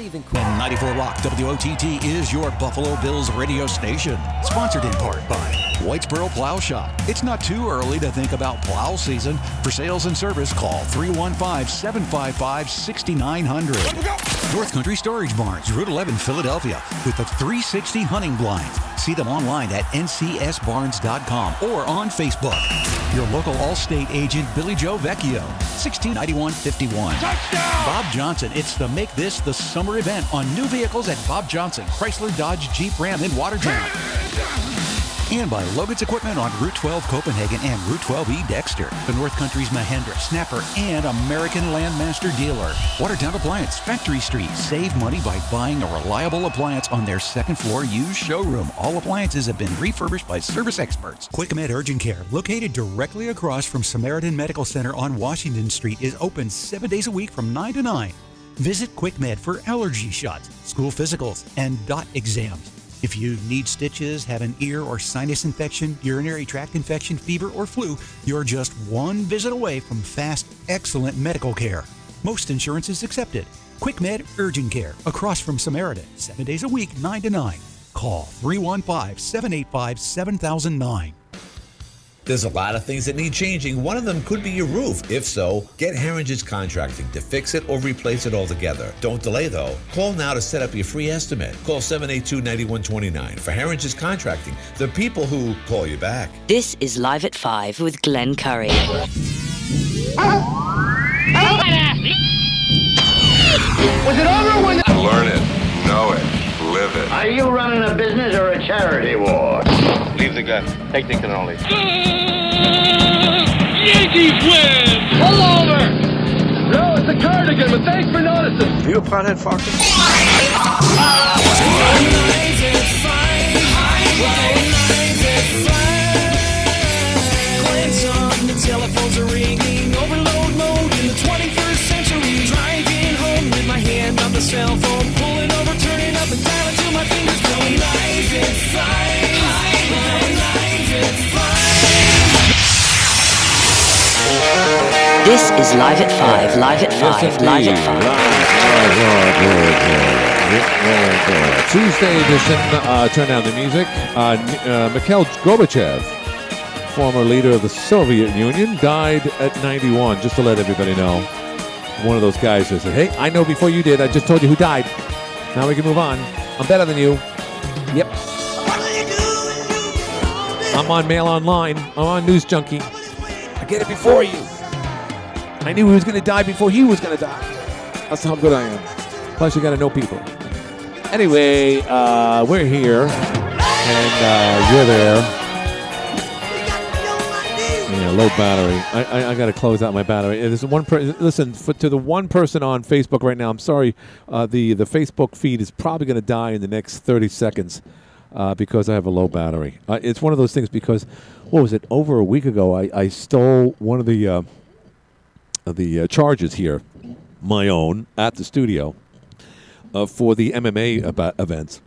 even When 94 Rock WOTT is your Buffalo Bills radio station. Sponsored in part by Whitesboro Plow Shop. It's not too early to think about plow season. For sales and service, call 315 755 6900. North Country Storage Barns, Route 11, Philadelphia, with the 360 hunting blinds. See them online at ncsbarns.com or on Facebook. Your local Allstate agent, Billy Joe Vecchio, 169151. Bob Johnson, it's the Make This the Summer event on new vehicles at Bob Johnson, Chrysler, Dodge, Jeep, Ram in Watertown. And by Logan's Equipment on Route 12 Copenhagen and Route 12E Dexter, the North Country's Mahindra, Snapper, and American Landmaster dealer. Watertown Appliance, Factory Street. Save money by buying a reliable appliance on their second floor used showroom. All appliances have been refurbished by service experts. QuickMed Urgent Care, located directly across from Samaritan Medical Center on Washington Street, is open seven days a week from 9 to 9. Visit QuickMed for allergy shots, school physicals, and dot exams. If you need stitches, have an ear or sinus infection, urinary tract infection, fever, or flu, you're just one visit away from fast, excellent medical care. Most insurance is accepted. QuickMed Urgent Care, across from Samaritan, seven days a week, 9 to 9. Call 315 785 7009. There's a lot of things that need changing. One of them could be your roof. If so, get Herringe's Contracting to fix it or replace it altogether. Don't delay though. Call now to set up your free estimate. Call 782-9129 for Herringe's Contracting, the people who call you back. This is Live at 5 with Glenn Curry. Was it over when? Learn it, know it, live it. Are you running a business or a charity war? Leave the gun. Take the cannoli. Yankees win! Pull over! No, it's a cardigan, but thanks for noticing. You a pothead fucker? Telephones are ringing, overload mode in the 21st century. Driving home with my hand on the cell phone, pulling over, turning up and dialing till my fingers going live at five. This is Live at 5, Live at 5, Live at 5. live Tuesday edition. Uh, turn down the music. Uh, uh, Mikhail Gorbachev, former leader of the Soviet Union, died at 91. Just to let everybody know, one of those guys who said, "Hey, I know before you did. I just told you who died. Now we can move on. I'm better than you." Yep. I'm on Mail Online. I'm on News Junkie. I get it before you. I knew he was going to die before he was going to die. That's how good I am. Plus, you got to know people. Anyway, uh, we're here, and uh, you're there. Yeah, low battery. I, I, I got to close out my battery. There's one per- listen for, to the one person on Facebook right now. I'm sorry, uh, the the Facebook feed is probably going to die in the next 30 seconds uh, because I have a low battery. Uh, it's one of those things because what was it? Over a week ago, I, I stole one of the uh, the uh, charges here, my own, at the studio uh, for the MMA about events.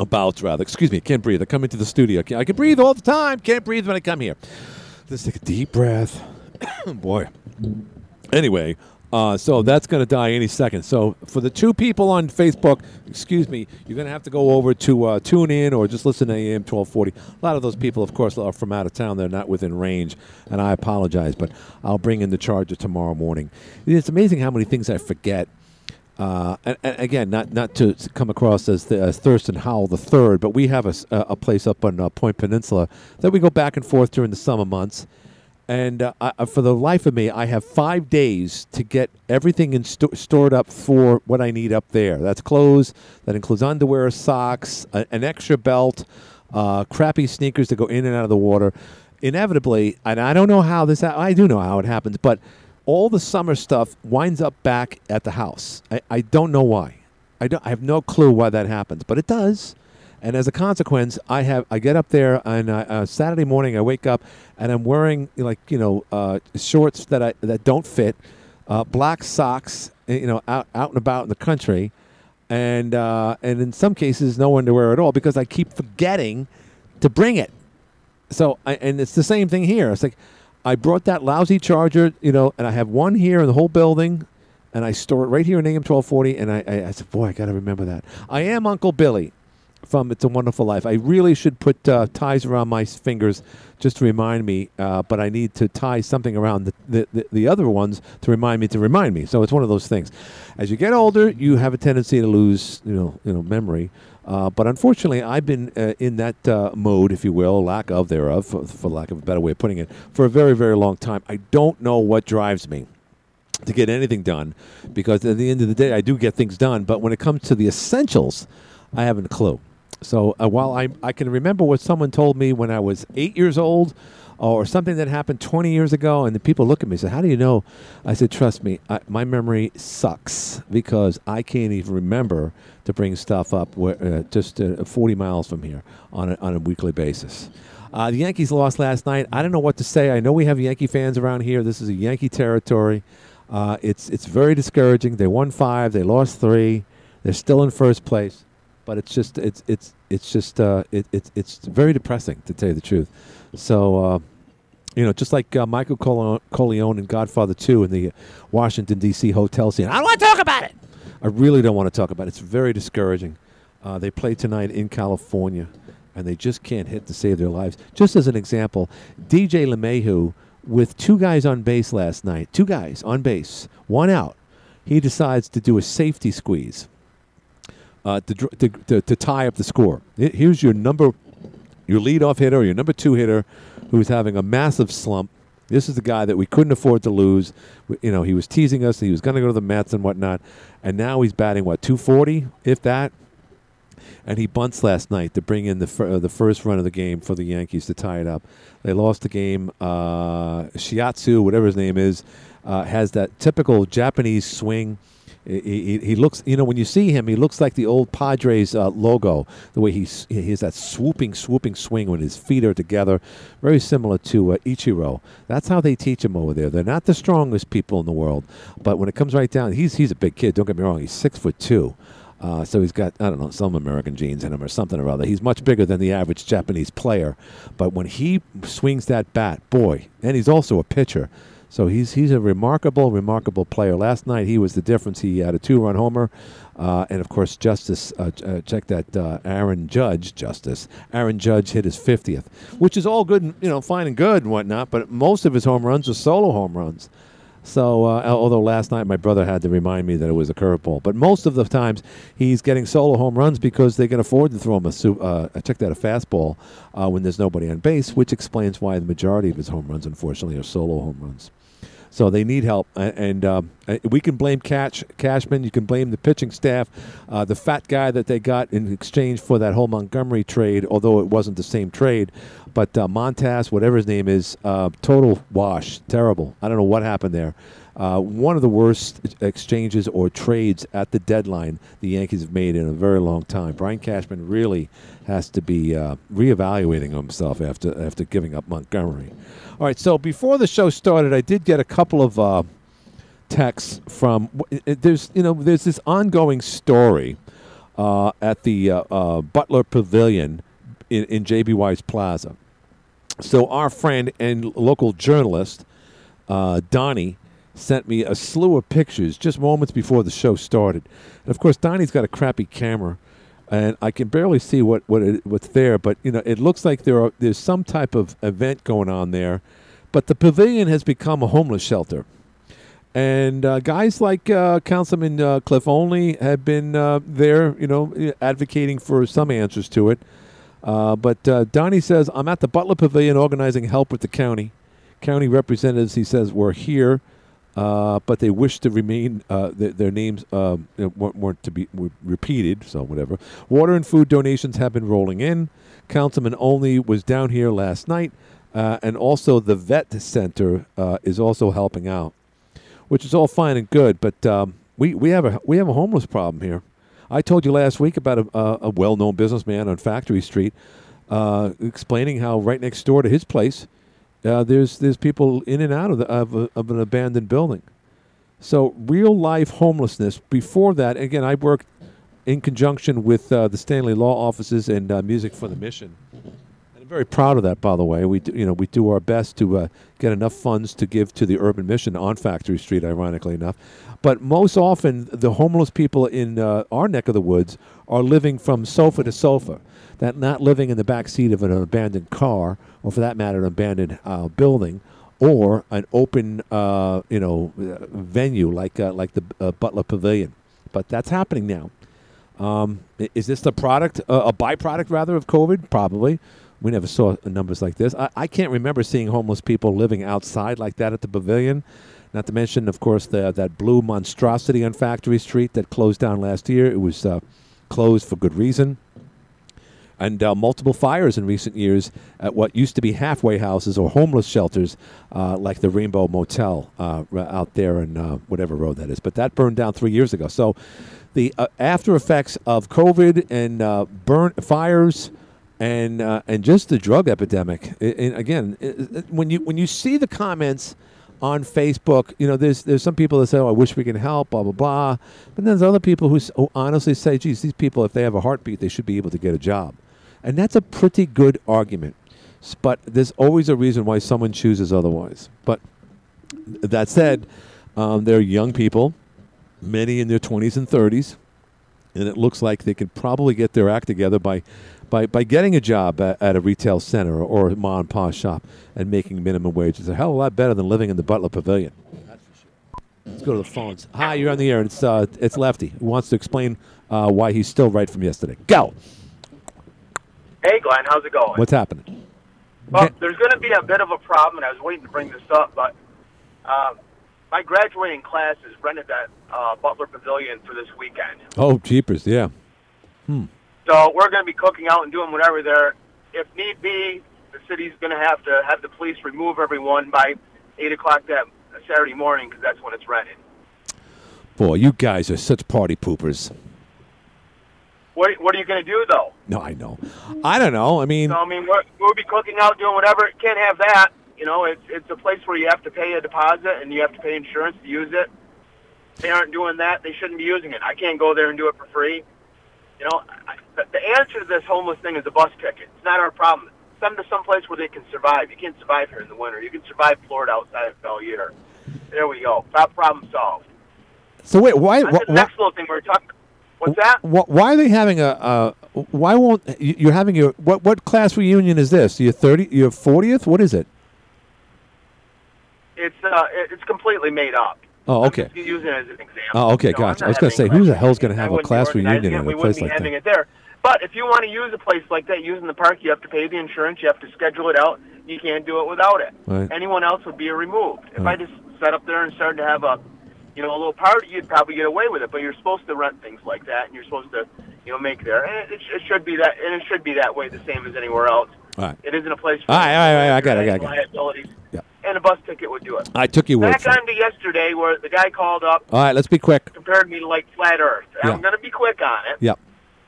About rather, excuse me, I can't breathe. I come into the studio. I can breathe all the time. Can't breathe when I come here. Let's take a deep breath. Boy. Anyway, uh, so that's going to die any second. So for the two people on Facebook, excuse me, you're going to have to go over to uh, tune in or just listen to AM 1240. A lot of those people, of course, are from out of town. They're not within range, and I apologize, but I'll bring in the charger tomorrow morning. It's amazing how many things I forget. Uh, and, and again, not not to come across as, the, as Thurston Howell the third, but we have a, a place up on uh, Point Peninsula that we go back and forth during the summer months. And uh, I, for the life of me, I have five days to get everything in sto- stored up for what I need up there. That's clothes. That includes underwear, socks, a, an extra belt, uh, crappy sneakers to go in and out of the water. Inevitably, and I don't know how this. I do know how it happens, but all the summer stuff winds up back at the house. I, I don't know why. I don't. I have no clue why that happens, but it does. And as a consequence, I have I get up there on uh, Saturday morning. I wake up and I'm wearing like you know uh, shorts that I that don't fit, uh, black socks, uh, you know, out out and about in the country, and uh, and in some cases no underwear at all because I keep forgetting to bring it. So I, and it's the same thing here. It's like I brought that lousy charger, you know, and I have one here in the whole building, and I store it right here in AM 1240. And I, I, I said, boy, I got to remember that. I am Uncle Billy from It's a Wonderful Life. I really should put uh, ties around my fingers just to remind me, uh, but I need to tie something around the, the, the, the other ones to remind me to remind me. So it's one of those things. As you get older, you have a tendency to lose, you know, you know, memory. Uh, but unfortunately, I've been uh, in that uh, mode, if you will, lack of thereof, for, for lack of a better way of putting it, for a very, very long time. I don't know what drives me to get anything done because at the end of the day, I do get things done. But when it comes to the essentials, I haven't a clue. So uh, while I, I can remember what someone told me when I was eight years old or something that happened 20 years ago, and the people look at me and say, How do you know? I said, Trust me, I, my memory sucks because I can't even remember to bring stuff up where, uh, just uh, 40 miles from here on a, on a weekly basis. Uh, the Yankees lost last night. I don't know what to say. I know we have Yankee fans around here. This is a Yankee territory. Uh, it's it's very discouraging. They won five. They lost three. They're still in first place, but it's just it's it's it's just uh, it, it's it's very depressing to tell you the truth. So uh, you know, just like uh, Michael Corleone in Godfather Two in the Washington D.C. hotel scene. I don't want to talk about it. I really don't want to talk about it. It's very discouraging. Uh, they play tonight in California, and they just can't hit to save their lives. Just as an example, DJ LeMahieu with two guys on base last night, two guys on base, one out. He decides to do a safety squeeze uh, to, to, to, to tie up the score. Here's your number, your leadoff hitter, your number two hitter, who's having a massive slump. This is the guy that we couldn't afford to lose. You know, he was teasing us. He was going to go to the Mets and whatnot, and now he's batting what 240, if that. And he bunts last night to bring in the fir- the first run of the game for the Yankees to tie it up. They lost the game. Uh, Shiatsu, whatever his name is, uh, has that typical Japanese swing. He, he, looks, you know, when you see him, he looks like the old Padres uh, logo. The way he's, he has that swooping, swooping swing when his feet are together, very similar to uh, Ichiro. That's how they teach him over there. They're not the strongest people in the world, but when it comes right down, he's he's a big kid. Don't get me wrong. He's six foot two. Uh, so he's got, I don't know, some American genes in him or something or other. He's much bigger than the average Japanese player. But when he swings that bat, boy, and he's also a pitcher. So he's he's a remarkable, remarkable player. Last night he was the difference. He had a two-run homer, uh, and of course Justice. Uh, uh, check that, uh, Aaron Judge. Justice. Aaron Judge hit his fiftieth, which is all good, and, you know, fine and good and whatnot. But most of his home runs are solo home runs. So, uh, although last night my brother had to remind me that it was a curveball, but most of the times he's getting solo home runs because they can afford to throw him a su- uh, check that a fastball uh, when there's nobody on base, which explains why the majority of his home runs, unfortunately, are solo home runs. So they need help, and um, we can blame Catch Cashman. You can blame the pitching staff, uh, the fat guy that they got in exchange for that whole Montgomery trade, although it wasn't the same trade. But uh, Montas, whatever his name is, uh, total wash, terrible. I don't know what happened there. Uh, one of the worst exchanges or trades at the deadline the Yankees have made in a very long time. Brian Cashman really has to be uh, reevaluating himself after after giving up Montgomery. All right, so before the show started, I did get a couple of uh, texts from. There's you know there's this ongoing story uh, at the uh, uh, Butler Pavilion in, in JB Wise Plaza. So our friend and local journalist uh, Donnie sent me a slew of pictures just moments before the show started. And of course, Donnie's got a crappy camera, and I can barely see what what it, what's there. But you know, it looks like there are there's some type of event going on there. But the pavilion has become a homeless shelter. And uh, guys like uh, Councilman uh, Cliff Olney have been uh, there, you know, advocating for some answers to it. Uh, but uh, Donnie says, I'm at the Butler Pavilion organizing help with the county. County representatives, he says, were here, but they wish to remain, uh, their, names weren't, to be were repeated, so whatever. Water and food donations have been rolling in. Councilman Olney was down here last night, and also the vet center is also helping out which is all fine and good, but um, we, we have a we have a homeless problem here. I told you last week about a, a, a well-known businessman on Factory Street uh, explaining how right next door to his place, uh, there's there's people in and out of the, of, a, of an abandoned building. So real life homelessness. Before that, again, I worked in conjunction with uh, the Stanley Law Offices and uh, Music for the Mission. Very proud of that, by the way. We do, you know we do our best to uh, get enough funds to give to the urban mission on Factory Street. Ironically enough, but most often the homeless people in uh, our neck of the woods are living from sofa to sofa. That not living in the back seat of an abandoned car, or for that matter, an abandoned uh, building, or an open uh, you know venue like uh, like the uh, Butler Pavilion. But that's happening now. Um, is this the product, uh, a byproduct rather, of COVID? Probably. We never saw numbers like this. I, I can't remember seeing homeless people living outside like that at the pavilion. Not to mention, of course, the, that blue monstrosity on Factory Street that closed down last year. It was uh, closed for good reason. And uh, multiple fires in recent years at what used to be halfway houses or homeless shelters, uh, like the Rainbow Motel uh, out there in uh, whatever road that is. But that burned down three years ago. So the uh, after effects of COVID and burn fires and uh, and just the drug epidemic. And again, when you when you see the comments on Facebook, you know, there's there's some people that say, "Oh, I wish we can help," blah blah blah. But then there's other people who, who honestly say, "Geez, these people, if they have a heartbeat, they should be able to get a job," and that's a pretty good argument. But there's always a reason why someone chooses otherwise. But that said, um, they're young people, many in their 20s and 30s, and it looks like they could probably get their act together by, by, by getting a job at, at a retail center or a mom and pop shop and making minimum wage. It's a hell of a lot better than living in the Butler Pavilion. Let's go to the phones. Hi, you're on the air. It's uh, it's Lefty who wants to explain uh, why he's still right from yesterday. Go. Hey, Glenn, how's it going? What's happening? Well, there's going to be a bit of a problem, and I was waiting to bring this up, but um, my graduating class has rented that uh, Butler Pavilion for this weekend. Oh, jeepers, yeah. Hmm. So we're going to be cooking out and doing whatever there. If need be, the city's going to have to have the police remove everyone by 8 o'clock that Saturday morning because that's when it's rented. Boy, you guys are such party poopers. What, what are you going to do, though? No, I know. I don't know. I mean, So, I mean, we're, we'll be cooking out, doing whatever. Can't have that. You know, it's it's a place where you have to pay a deposit and you have to pay insurance to use it. If they aren't doing that, they shouldn't be using it. I can't go there and do it for free. You know, I, the, answer to this homeless thing is a bus ticket. It's not our problem. Send them to some place where they can survive. You can't survive here in the winter. You can survive Florida outside of all year. There we go. Pro- Problem solved. so wait, why? The next little thing we're talking. What's that? why, why are they having a? Uh, why won't you- you're having your what? What class reunion is this? Your thirty? Your fortieth? What is it? It's uh, it's completely made up. Oh, okay. using it as an example. Oh, okay, You gotcha. I was gonna say, who the hell's gonna have a class reunion in we a wouldn't place be like having that? it there. But if you want to use a place like that, using the park, you have to pay the insurance. You have to schedule it out. You can't do it without it. Right. Anyone else would be removed. If Right. I just sat up there and started to have a, you know, a little party, you'd probably get away with it. But you're supposed to rent things like that, and you're supposed to, you know, make there. And it, it should be that, and it should be that way, the same as anywhere else. All right. It isn't a place for All right, all right, all right, I got it, I got it, I got it. liabilities. Yeah. And a bus ticket would do it. I took you Back on to yesterday, where the guy called up, All right, let's be quick. compared me to like flat Earth. Yeah. I'm going to be quick on it. Yep.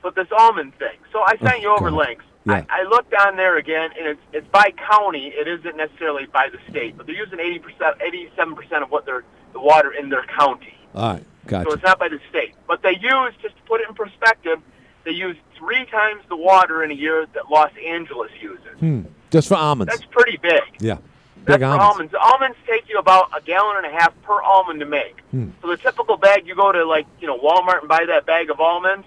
But this almond thing. So I sent Oh, you over God. links. Yeah. I, I looked on there again, and it's it's by county. It isn't necessarily by the state, but they're using 80 percent, 87 percent of what their the water in their county. All right, gotcha. So it's not by the state. But they use, just to put it in perspective, they use three times the water in a year that Los Angeles uses. Hmm. Just for almonds. That's pretty big. Yeah. Big almonds. almonds. Almonds take you about a gallon and a half per almond to make. Hmm. So the typical bag, you go to like you know Walmart and buy that bag of almonds.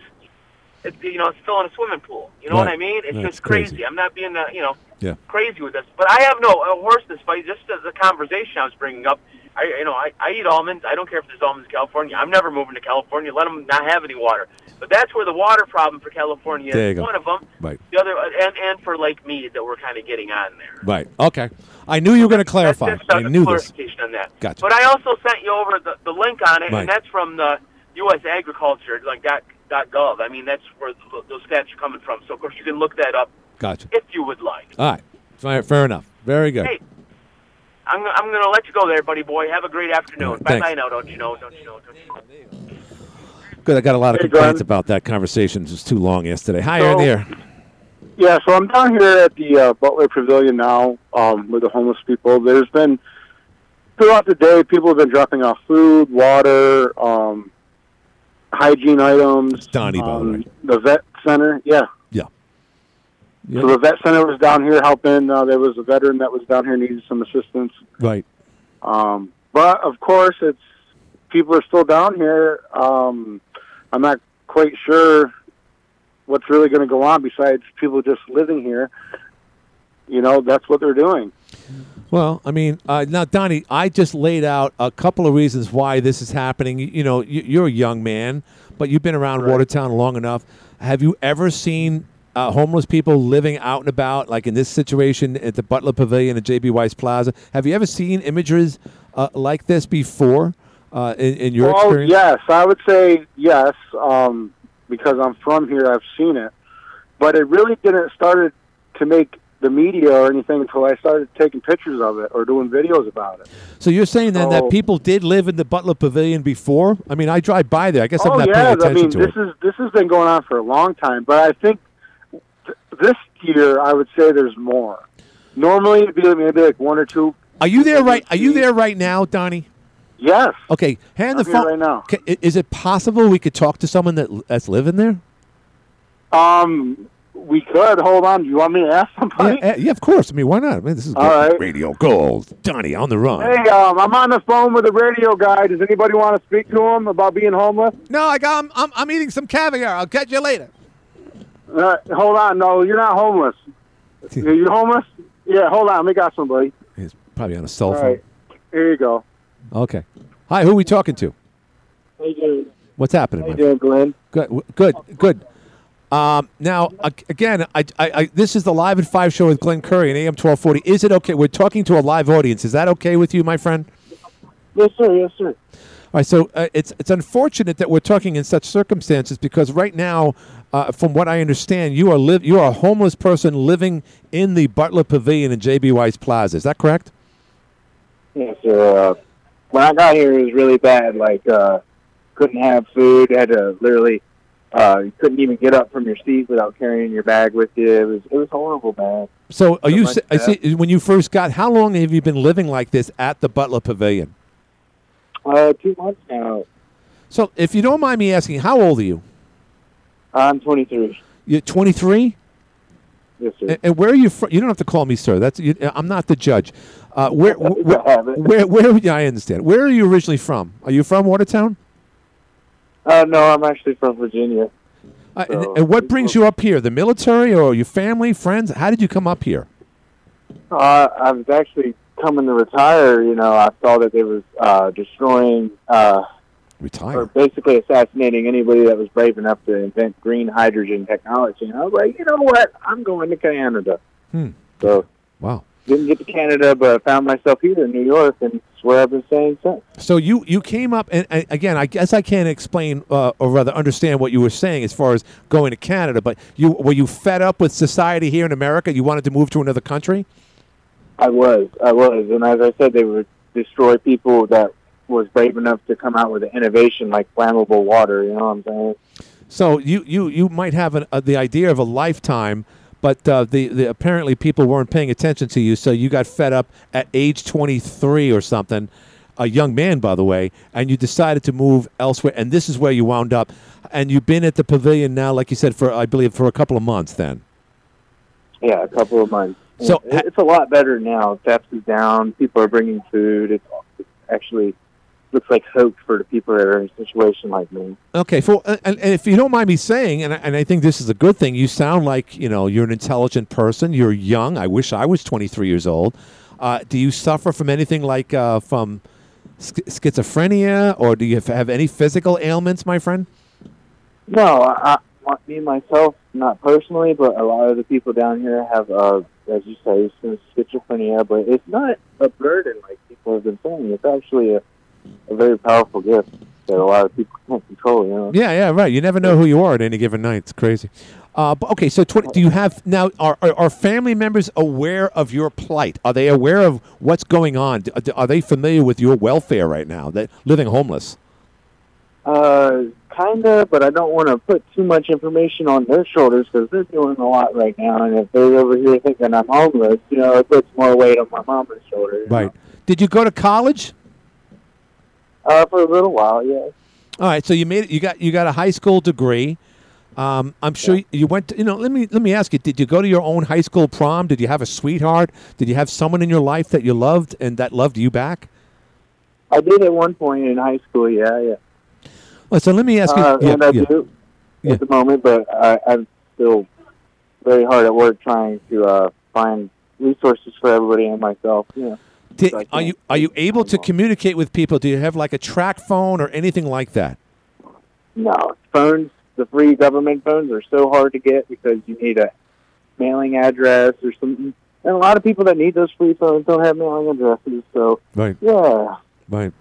It's you know it's filling a swimming pool. You know what I mean? It's That's just crazy. crazy. I'm not being uh, you know Yeah. crazy with this, but I have no uh, horse this fight. Just as the conversation I was bringing up, I you know I, I eat almonds. I don't care if there's almonds in California. I'm never moving to California. Let them not have any water. But that's where the water problem for California is go. one of them. Right. The other and and for Lake Mead that we're kind of getting on there. Right. Okay. I knew you were going to clarify. That's just I a knew this. clarification on that. Gotcha. But I also sent you over the, the link on it, Right. and that's from the U.S. Agriculture, like dot, dot gov. I mean, that's where th those stats are coming from. So of course you can look that up Gotcha. if you would like. All right. Fair, fair enough. Very good. Hey, I'm, I'm going to let you go there, buddy boy. Have a great afternoon. All right, bye bye now. Don't you know? Don't you know? Don't you know? Good. I got a lot of Hey, complaints Glenn. about that conversation. It was too long yesterday. Hi, you're on the So- air. Yeah, so I'm down here at the uh, Butler Pavilion now um, with the homeless people. There's been throughout the day, people have been dropping off food, water, um, hygiene items. Donnie, by the um, way. The vet center, yeah. Yeah. So the vet center was down here helping. Uh, there was a veteran that was down here needed some assistance. Right. Um, but of course, it's people are still down here. Um, I'm not quite sure what's really going to go on besides people just living here. You know, that's what they're doing. Well, I mean, uh, now, Donnie, I just laid out a couple of reasons why this is happening. You, you know, you, you're a young man, but you've been around Watertown long enough. Have you ever seen uh, homeless people living out and about, like in this situation at the Butler Pavilion at JB Wise Plaza? Have you ever seen images uh, like this before uh, in, in your well, experience? yes, I would say yes, um, because I'm from here. I've seen it, but it really didn't started to make the media or anything until I started taking pictures of it or doing videos about it. So you're saying then that Oh. people did live in the Butler Pavilion before? I mean, I drive by there. I guess I'm oh not yeah, paying I attention mean to this it. is this has been going on for a long time, but I think th- this year I would say there's more. Normally it'd be maybe like one or two. Are you there right? Are you there right now, Donnie? Yes. Okay, hand I'm the phone right now. Ca- Is it possible we could talk to someone that that's living there? Um, we could hold on. Do you want me to ask somebody? Yeah, yeah, of course. I mean, why not? I mean, this is All right. radio gold. Donnie on the run. Hey, um, I'm on the phone with a radio guy. Does anybody want to speak to him about being homeless? No, I got. I'm, I'm, I'm eating some caviar. I'll catch you later. Uh, hold on. No, you're not homeless. Are you homeless? Yeah, hold on. We got somebody. He's probably on a cell All phone. right. Here you go. Okay. Hi, who are we talking to? How you doing? What's happening? How you doing, Glenn? Good, good, good. Um, now, again, I, I, I, this is the Live at Five show with Glenn Curry and AM twelve forty. Is it okay? We're talking to a live audience. Is that okay with you, my friend? Yes, sir. Yes, sir. All right, so uh, it's it's unfortunate that we're talking in such circumstances because right now, uh, from what I understand, you are live you are a homeless person living in the Butler Pavilion in JB Wise Plaza. Is that correct? Yes, sir. Uh, when I got here, it was really bad. Like, uh, couldn't have food. Had to literally, uh, you couldn't even get up from your seat without carrying your bag with you. It was, it was horrible, man. So, are you? I see. When you first got, how long have you been living like this at the Butler Pavilion? Uh, two months now. So, if you don't mind me asking, how old are you? I'm 23. You're 23. Yes, sir. And, and where are you from? You don't have to call me sir. That's you, I'm not the judge. Uh, where, where, where, where, yeah, I understand. Where are you originally from? Are you from Watertown? Uh, no, I'm actually from Virginia. Uh, and, and what brings you up here? The military or your family, friends? How did you come up here? Uh, I was actually coming to retire. You know, I saw that they was uh, destroying, uh, retire, or basically assassinating anybody that was brave enough to invent green hydrogen technology. And I was like, you know what? I'm going to Canada. Hmm. So Wow. didn't get to Canada, but found myself here in New York, and it's where I've been staying since. So you you came up and, and again, I guess I can't explain uh, or rather understand what you were saying as far as going to Canada. But you were you fed up with society here in America? You wanted to move to another country? I was, I was, and as I said, they would destroy people that was brave enough to come out with an innovation like flammable water. You know what I'm saying? So you you you might have an, uh, the idea of a lifetime, but uh, the, the apparently people weren't paying attention to you, so you got fed up at age 23 or something, a young man by the way, and you decided to move elsewhere, and this is where you wound up, and you've been at the pavilion now, like you said, for I believe for a couple of months. Then Yeah, a couple of months. So- it's a lot better now. Theft is down. People are bringing food. It's it actually looks like hope for the people that are in a situation like me. Okay, for and, and if you don't mind me saying, and I, and I think this is a good thing, you sound like you know you're an intelligent person. You're young. I wish I was 23 years old. Uh, do you suffer from anything like uh, from sch- schizophrenia, or do you have, have any physical ailments, my friend? No, I, I, me myself, not personally, but a lot of the people down here have, uh, as you say, some schizophrenia. But it's not a burden like people have been saying. It's actually a, a very powerful gift that a lot of people can't control. You know. Yeah, yeah, right. You never know who you are at any given night. It's crazy. Uh, but okay, so 20, do you have now? Are, are are family members aware of your plight? Are they aware of what's going on? D- Are they familiar with your welfare right now? That living homeless. Uh, kinda, but I don't want to put too much information on their shoulders because they're doing a lot right now. And if they're over here thinking I'm homeless, you know, it puts more weight on my mama's shoulders. Right. Did you go to college? Uh, for a little while, yes. All right, so you made it. You got you got a high school degree. Um, I'm sure you went. To, you know, let me let me ask you: Did you go to your own high school prom? Did you have a sweetheart? Did you have someone in your life that you loved and that loved you back? I did at one point in high school. Yeah, yeah. Well, so let me ask you. Uh, yeah, and I yeah. do at the moment, but I, I'm still very hard at work trying to uh, find resources for everybody and myself. You know. Did- So are you are you able to communicate with people? Do you have like a track phone or anything like that? No, phones, the free government phones are so hard to get because you need a mailing address or something. And a lot of people that need those free phones don't have mailing addresses. So, Right. yeah. Right.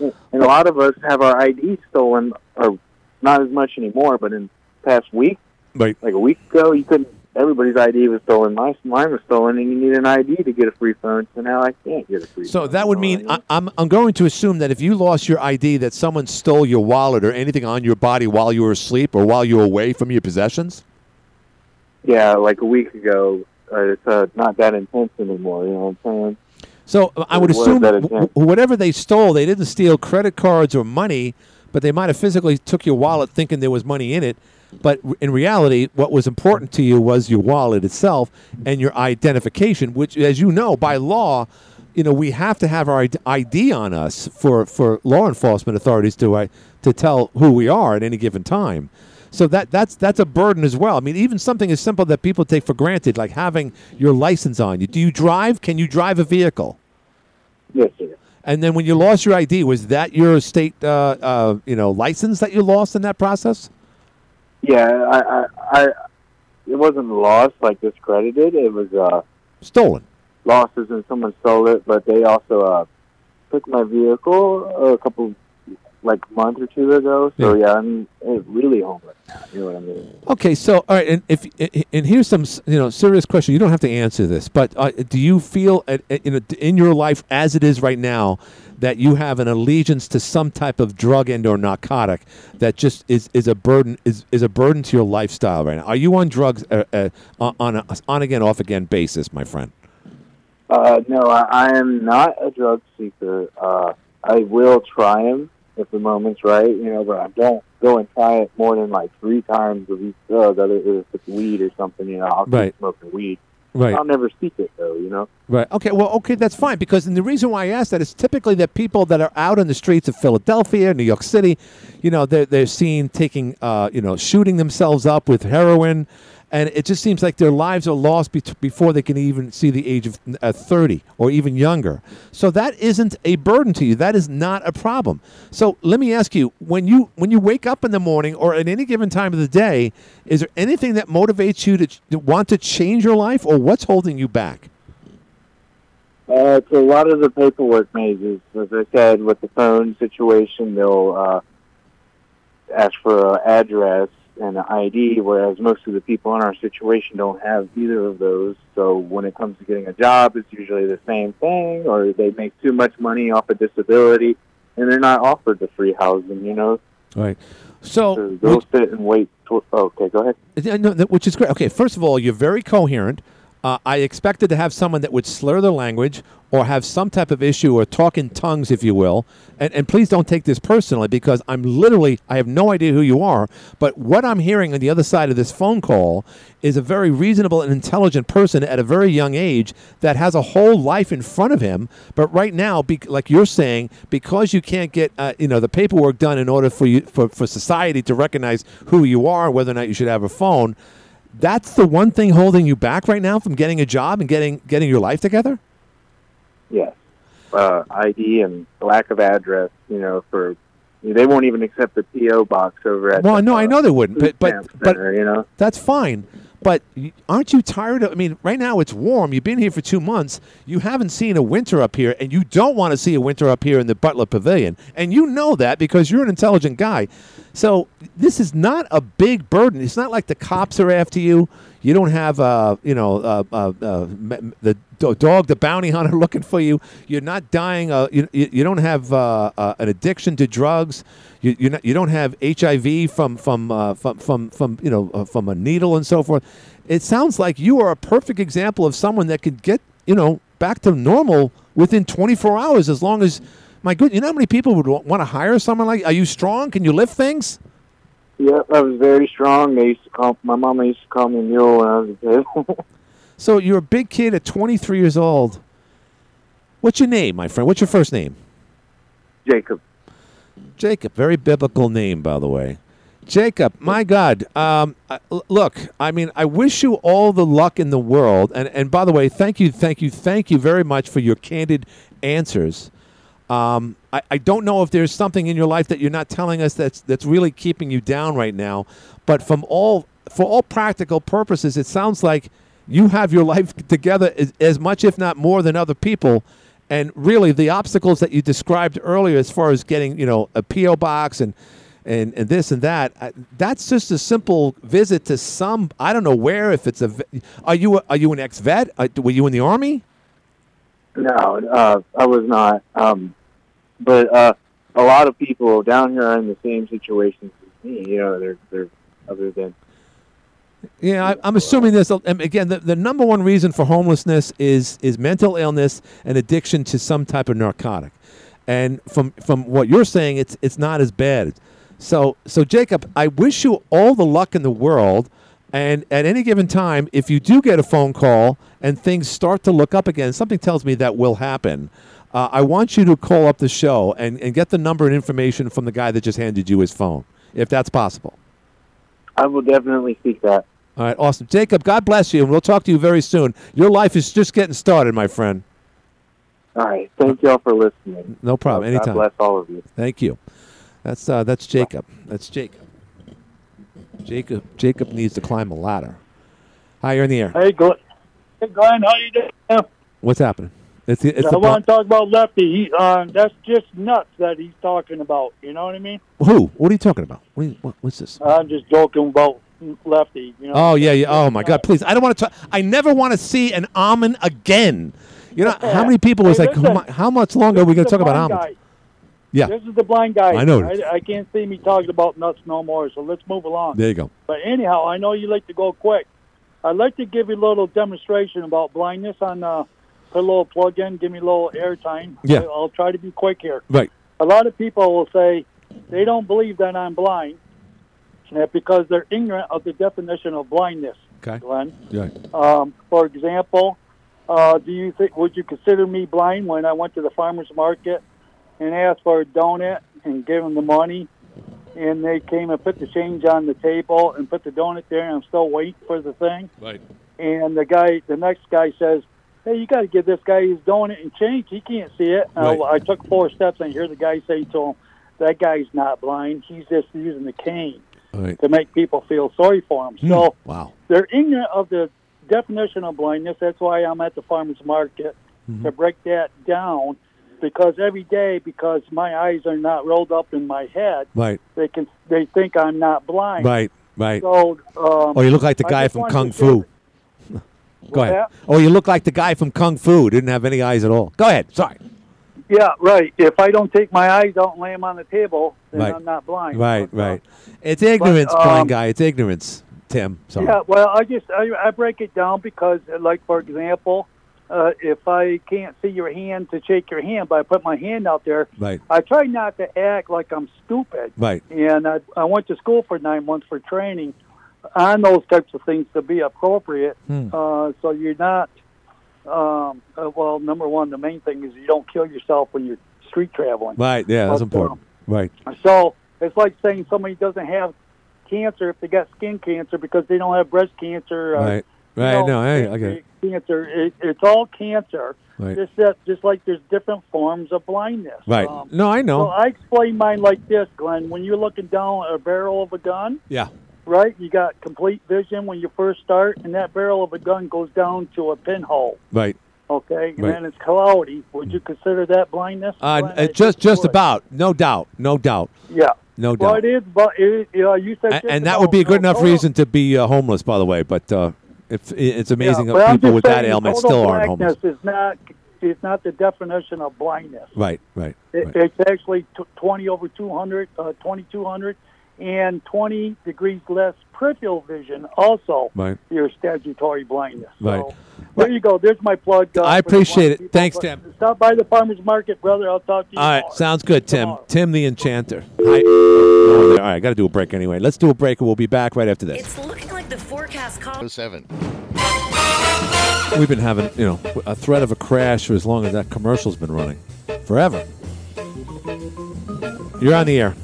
And a lot of us have our ID stolen, or not as much anymore, but in the past week, Right. like a week ago, you couldn't. Everybody's ID was stolen. My mine was stolen, and you need an ID to get a free phone. So now I can't get a free. Phone. So that would mean I, I'm I'm going to assume that if you lost your ID, that someone stole your wallet or anything on your body while you were asleep or while you were away from your possessions. Yeah, like a week ago. Uh, it's uh, not that intense anymore. You know what I'm saying? So I would assume that wh- intense. wh- whatever they stole, they didn't steal credit cards or money, but they might have physically took your wallet thinking there was money in it. But in reality, what was important to you was your wallet itself and your identification, which, as you know, by law, you know we have to have our id- ID on us for, for law enforcement authorities to uh, to tell who we are at any given time. So that that's that's a burden as well. I mean, even something as simple that people take for granted, like having your license on you. Do you drive? Can you drive a vehicle? Yes, sir. And then when you lost your ID, was that your state, uh, uh, you know, license that you lost in that process? Yeah, I, I, I, it wasn't lost like discredited. It was uh, stolen. Lost as in someone stole it, but they also uh, took my vehicle a couple, like a month or two ago. So yeah, I'm uh, really homeless now. You know what I mean? Okay, so all right, and if and here's some you know serious question. You don't have to answer this, but uh, do you feel at, at- in, a, in your life as it is right now that you have an allegiance to some type of drug and or narcotic that just is, is a burden is, is a burden to your lifestyle right now? Are you on drugs uh, uh, on a on again off again basis, my friend? Uh, no, I, I am not a drug seeker. Uh, I will try them if the moment's right, you know, but I don't go and try it more than like three times of each drug, other if it's weed or something, you know, I'll Right. keep smoking weed. Right. I'll never seek it though, you know. Right. Okay. Well, okay, that's fine because and the reason why I ask that is typically that people that are out in the streets of Philadelphia, New York City, you know, they're they're seen taking, uh, you know, shooting themselves up with heroin, and it just seems like their lives are lost be- before they can even see the age of uh, thirty or even younger. So that isn't a burden to you. That is not a problem. So let me ask you: when you when you wake up in the morning or at any given time of the day, is there anything that motivates you to, ch- to want to change your life, or what's holding you back? Uh, it's a lot of the paperwork mazes. As I said, with the phone situation, they'll uh, ask for an address and an ID, whereas most of the people in our situation don't have either of those. So when it comes to getting a job, it's usually the same thing, or they make too much money off of disability, and they're not offered the free housing. You know, Right. So, so they'll sit and wait. To, okay, go ahead. No, which is great. Okay, first of all, you're very coherent. Uh, I expected to have someone that would slur their language or have some type of issue or talk in tongues, if you will. And, and please don't take this personally because I'm literally, I have no idea who you are. But what I'm hearing on the other side of this phone call is a very reasonable and intelligent person at a very young age that has a whole life in front of him. But right now, be, like you're saying, because you can't get uh, you know the paperwork done in order for you for, for society to recognize who you are, whether or not you should have a phone, that's the one thing holding you back right now from getting a job and getting getting your life together. Yes. Uh, ID and lack of address, you know, for they won't even accept the PO box over at. Well, the, no, I know they wouldn't, but but but center, you know, that's fine. But aren't you tired of? I mean, right now it's warm. You've been here for two months. You haven't seen a winter up here, and you don't want to see a winter up here in the Butler Pavilion, and you know that because you're an intelligent guy. So this is not a big burden. It's not like the cops are after you. You don't have, uh, you know, uh, uh, uh, the dog, the bounty hunter, looking for you. You're not dying. Uh, you, you don't have uh, uh, an addiction to drugs. You you, not, you don't have HIV from from uh, from from from you know uh, from a needle and so forth. It sounds like you are a perfect example of someone that could get you know back to normal within 24 hours as long as my good. You know how many people would want to hire someone like? Are you strong? Can you lift things? Yep, I was very strong. They used to call my mama used to call me Mule when I was a kid. So you're a big kid at 23 years old. What's your name, my friend? What's your first name? Jacob. Jacob. Very biblical name, by the way. Jacob, my God. Um, look, I mean, I wish you all the luck in the world. And, and by the way, thank you, thank you, thank you very much for your candid answers. Um, I, I don't know if there's something in your life that you're not telling us that's that's really keeping you down right now. But from all for all practical purposes, it sounds like you have your life together as, as much, if not more, than other people. And really, the obstacles that you described earlier, as far as getting, you know, a PO box and and, and this and that, uh, that's just a simple visit to some. I don't know where. If it's a, are you a, are you an ex vet? Were you in the army? No, uh, I was not. Um, but uh, a lot of people down here are in the same situations as me. You know, they're they're other than Yeah, I, I'm assuming this. Again, the, the number one reason for homelessness is is mental illness and addiction to some type of narcotic. And from from what you're saying, it's it's not as bad. So so Jacob, I wish you all the luck in the world. And at any given time, if you do get a phone call and things start to look up again, something tells me that will happen. Uh, I want you to call up the show and, and get the number and information from the guy that just handed you his phone, if that's possible. I will definitely seek that. All right, awesome. Jacob, God bless you, and we'll talk to you very soon. Your life is just getting started, my friend. All right. Thank y'all for listening. No problem. Anytime. God bless all of you. Thank you. That's uh, that's Jacob. That's Jacob. Jacob Jacob needs to climb a ladder. Hi, you're in the air. Hey, Glenn. Hey, Glenn, how you doing? What's happening? It's the, it's I want to talk about Lefty. He, uh, that's just nuts that he's talking about. You know what I mean? who? What are you talking about? What, you, what what's this? I'm just joking about Lefty. You know? Oh yeah, yeah. Oh my God! Please, I don't want to. talk. I never want to see an almond again. You know how many people was Hey, like, how, much longer are we going to talk about almonds? guy. Yeah. This is the blind guy. I know. I, I can't see me talking about nuts no more. So let's move along. There you go. But anyhow, I know you like to go quick. I'd like to give you a little demonstration about blindness on uh, put a little plug in, give me a little airtime. Yeah. I'll try to be quick here. Right. A lot of people will say they don't believe that I'm blind because they're ignorant of the definition of blindness. Okay. Glenn. Yeah. Um, for example, uh, do you think would you consider me blind when I went to the farmers market and asked for a donut and gave them the money, and they came and put the change on the table and put the donut there, and I'm still waiting for the thing. Right. And the guy, the next guy says, "Hey, you got to give this guy his donut and change. He can't see it." Right. Uh, I took four steps, and I hear the guy say to him, "That guy's not blind. He's just using the cane Right. to make people feel sorry for him." Hmm. So Wow. they're ignorant of the definition of blindness. That's why I'm at the farmers market Mm-hmm. to break that down. Because every day, because my eyes are not rolled up in my head, Right. they can they think I'm not blind. Right. Right. So, um, Oh, you look like the guy from Kung Fu. Go ahead. that? Oh, you look like the guy from Kung Fu. Didn't have any eyes at all. Go ahead. Sorry. Yeah, right. If I don't take my eyes out and lay them on the table, then Right. I'm not blind. Right. Right. It's ignorance, um, blind guy. It's ignorance, Tim. Yeah, well, I just I, I break it down because, uh, like for example, uh, if I can't see your hand to shake your hand, but I put my hand out there, Right. I try not to act like I'm stupid. Right. And I, I went to school for nine months for training on those types of things to be appropriate. Hmm. Uh, so you're not. Um, uh, well, number one, the main thing is you don't kill yourself when you're street traveling. Right. Yeah, that's But, important. Right. So it's like saying somebody doesn't have cancer if they got skin cancer because they don't have breast cancer. Uh, Right. you Right. know, No, get it. Cancer. It, it's all cancer. Right. Just that, just like there's different forms of blindness. Right. Um, No, I So know. I explain mine like this, Glenn. When you're looking down a barrel of a gun, Yeah. Right? You got complete vision when you first start, and that barrel of a gun goes down to a pinhole. Right. Okay, and Right. then it's cloudy. Would you consider that blindness? Uh, uh, just just would. about. No doubt. No doubt. Yeah. No Well, doubt. it is, but it, you know, you said A- just and that would be a good enough reason to be uh, homeless, by the way. But uh, if it's amazing Yeah, that people with that ailment still aren't homeless. Is not is not the definition of blindness. Right. Right. It, right. It's actually t- 20 over 200, uh, 2200, and 20 degrees less peripheral vision. Also, Right. your statutory blindness. Right. So, there you go. There's my plug. uh, I appreciate it. people. Thanks, But Tim. Stop by the farmers market, brother. I'll talk to you. All right, sounds good, Tim. Tim the Enchanter. Hi. Oh, there. All right, got to do a break anyway. Let's do a break, and we'll be back right after this. It's looking like the forecast call. Seven. We've been having, you know, a threat of a crash for as long as that commercial's been running, forever. You're on the air.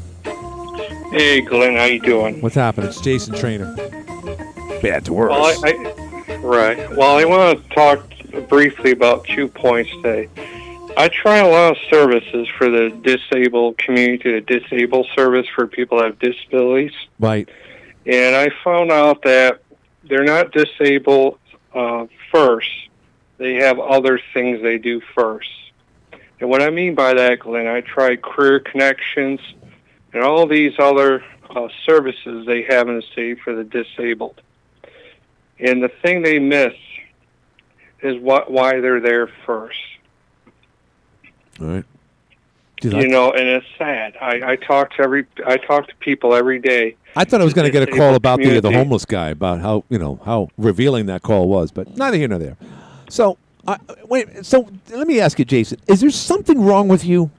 Hey, Glenn, how you doing? What's happening? It's Jason Trainer. Bad to worse. Well, I, I, right. Well, I want to talk briefly about two points today. I try a lot of services for the disabled community, the disabled service for people that have disabilities, Right. and I found out that they're not disabled uh, first. They have other things they do first. And what I mean by that, Glenn, I tried Career Connections and all these other uh, services they have in the city for the disabled. And the thing they miss is what why they're there first. All right. You know, and it's sad. I, I talk to every I talk to people every day. I thought I was going to get a call about the the homeless guy about how you know how revealing that call was, but neither here nor there. So, uh, wait. So let me ask you, Jason: Is there something wrong with you?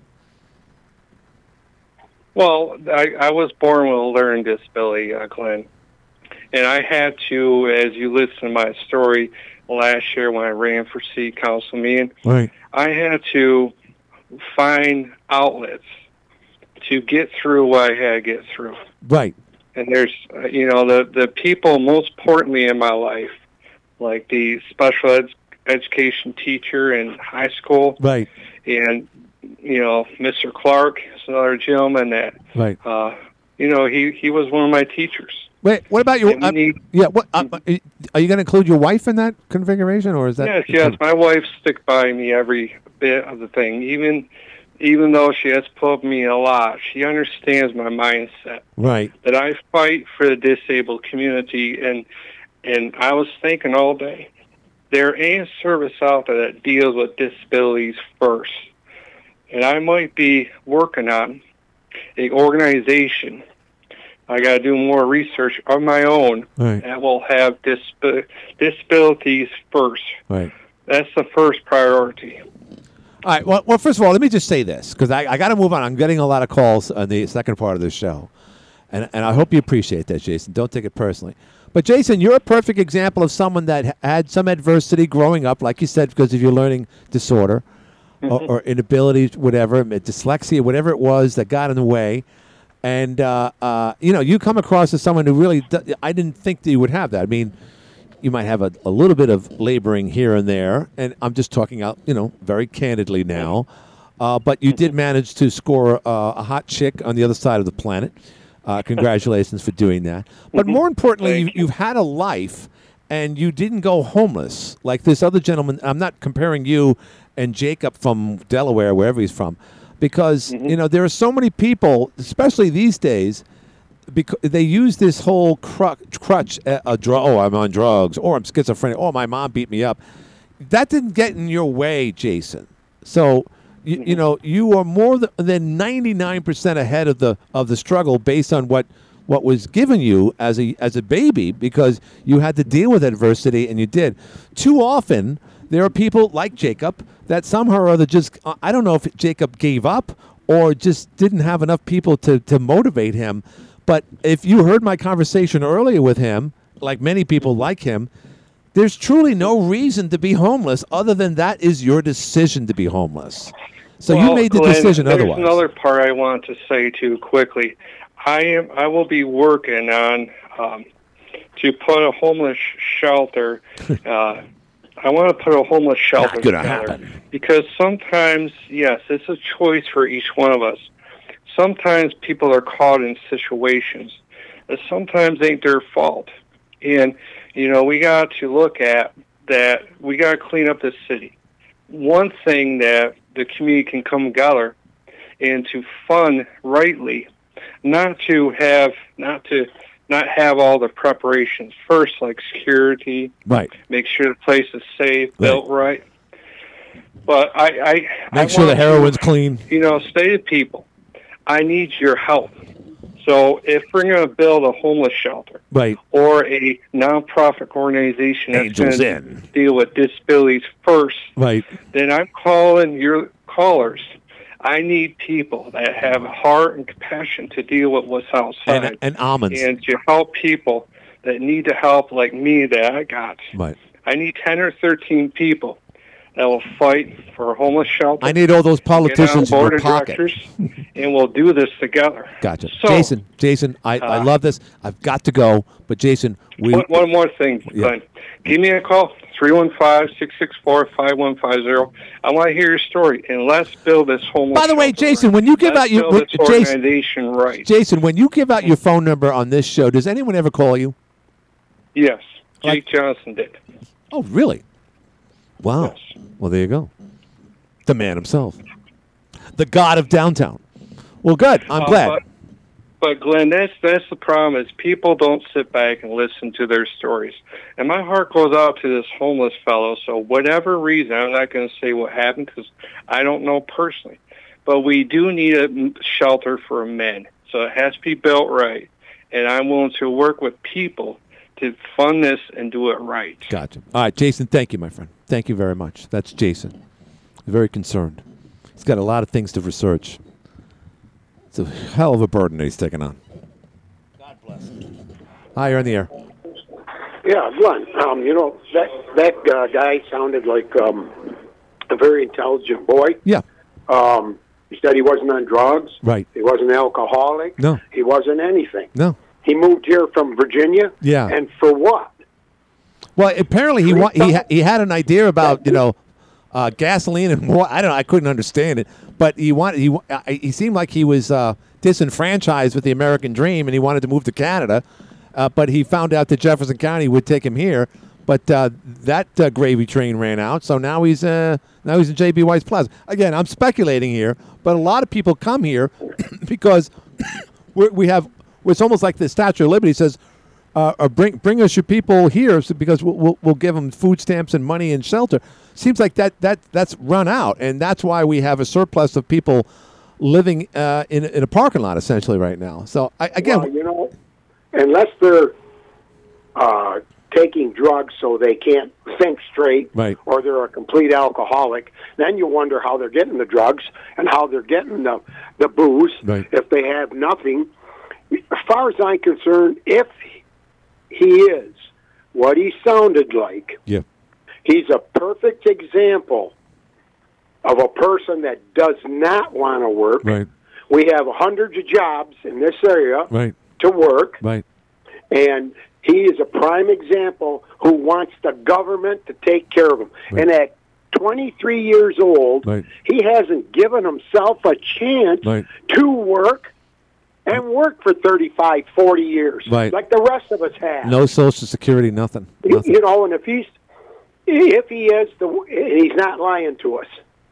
Well, I, I was born with a learning disability, uh, Glenn, and I had to, as you listen to my story last year when I ran for city council meeting, Right. I had to find outlets to get through what I had to get through. Right. And there's, uh, you know, the the people most importantly in my life, like the special ed- education teacher in high school, Right. and you know, Mr. Clark is another gentleman that, Right. uh, you know, he he was one of my teachers. Wait. What about your? And we uh, need- yeah. What? Uh, are you going to include your wife in that configuration, or is that? yes, yes, my wife stick by me every bit of the thing, even even though she has put me a lot. She understands my mindset. Right. that I fight for the disabled community, and and I was thinking all day, there ain't a service out there that deals with disabilities first, and I might be working on a organization. I got to do more research on my own Right. that will have disab- disabilities first. Right. That's the first priority. All right. Well, well, first of all, let me just say this because I, I got to move on. I'm getting a lot of calls on the second part of the show, and and I hope you appreciate that, Jason. Don't take it personally. But Jason, you're a perfect example of someone that had some adversity growing up, like you said, because of your learning disorder or, or inability, whatever, dyslexia, whatever it was that got in the way. And uh, uh, you know, you come across as someone who really, d- I didn't think that you would have that. I mean, you might have a, a little bit of laboring here and there, and I'm just talking out, you know, very candidly now. Uh, but you did manage to score uh, a hot chick on the other side of the planet. Uh, congratulations for doing that. But more importantly, you, you've had a life, and you didn't go homeless like this other gentleman. I'm not comparing you and Jacob from Delaware, wherever he's from, because you know there are so many people, especially these days, because they use this whole cru- crutch, uh, a dr- oh, I'm on drugs, or I'm schizophrenic, oh, my mom beat me up. That didn't get in your way, Jason. So, you, you know, you are more than 99% ahead of the of the struggle based on what what was given you as a as a baby because you had to deal with adversity and you did. Too often, there are people like Jacob that somehow or other just uh, I don't know if Jacob gave up or just didn't have enough people to to motivate him. But if you heard my conversation earlier with him, like many people like him, there's truly no reason to be homeless other than that is your decision to be homeless. So you made the Glenn, decision there's otherwise. another part I want to say too quickly. I am. I will be working on um, to put a homeless shelter. Uh, I want to put a homeless shelter together because sometimes, yes, it's a choice for each one of us. Sometimes people are caught in situations that sometimes ain't their fault, and you know we got to look at that. We got to clean up this city. One thing that the community can come together and to fund rightly, not to have not to not have all the preparations first, like security, Right. make sure the place is safe, built right. But I, I I Make sure the want to, heroin's clean. You know, say to people, I need your help. So if we're going to build a homeless shelter Right. or a nonprofit organization that's Angels going in. to deal with disabilities first, Right. then I'm calling your callers. I need people that have heart and compassion to deal with what's outside And, and almonds. and to help people that need the help like me that I got. right. I need 10 or 13 people that will fight for homeless shelter. I need all those politicians in your pocket. and we'll do this together. Gotcha. So- Jason, Jason, I, I Uh, love this. I've got to go. But Jason, we One, one more thing, Yeah. Give me a call, 315-664-5150. I want to hear your story, and let's build this homeless By the way, Jason, when you give Let's out your build when- this Jason, right. Jason, when you give out your phone number on this show, does anyone ever call you? Yes, Jake Johnson did. Oh, really? Wow. Well, there you go. The man himself, the god of downtown. Well, good. I'm Uh, glad. But, but Glenn, that's that's the problem is people don't sit back and listen to their stories. And my heart goes out to this homeless fellow. So whatever reason, I'm not going to say what happened because I don't know personally. But we do need a shelter for men, so it has to be built right. And I'm willing to work with people to fund this and do it right. Gotcha. All right, Jason. Thank you, my friend. Thank you very much. That's Jason. Very concerned. He's got a lot of things to research. It's a hell of a burden that he's taking on. God bless. him. Hi, you're on the air. Yeah, Glenn. Um, you know that that uh, guy sounded like um, a very intelligent boy. Yeah. Um, he said he wasn't on drugs. Right. He wasn't an alcoholic. No. He wasn't anything. No. He moved here from Virginia. Yeah. And for what? Well, apparently he wa- he ha- he had an idea about you know uh, gasoline and what I don't know. I couldn't understand it, but he wanted he uh, he seemed like he was uh, disenfranchised with the American dream, and he wanted to move to Canada. Uh, but he found out that Jefferson County would take him here, but uh, that uh, gravy train ran out. So now he's uh, now he's in JB Wise Plaza. Again, I'm speculating here, but a lot of people come here because we have. It's almost like the Statue of Liberty says uh, or bring bring us your people here so, because we'll, we'll we'll give them food stamps and money and shelter. Seems like that that that's run out, and that's why we have a surplus of people living uh, in in a parking lot essentially right now. So I, again, Well, you know, unless they're uh, taking drugs so they can't think straight, Right. or they're a complete alcoholic, then you wonder how they're getting the drugs and how they're getting the the booze Right. if they have nothing. As far as I'm concerned, if he is what he sounded like, yeah, he's a perfect example of a person that does not want to work. right, We have hundreds of jobs in this area right, to work, right, and he is a prime example who wants the government to take care of him. And at 23 years old, Right. he hasn't given himself a chance right. to work and work for 35, 40 years, Right. like the rest of us have. No social security, nothing. You- nothing. You know, and if he's if he is the he's not lying to us.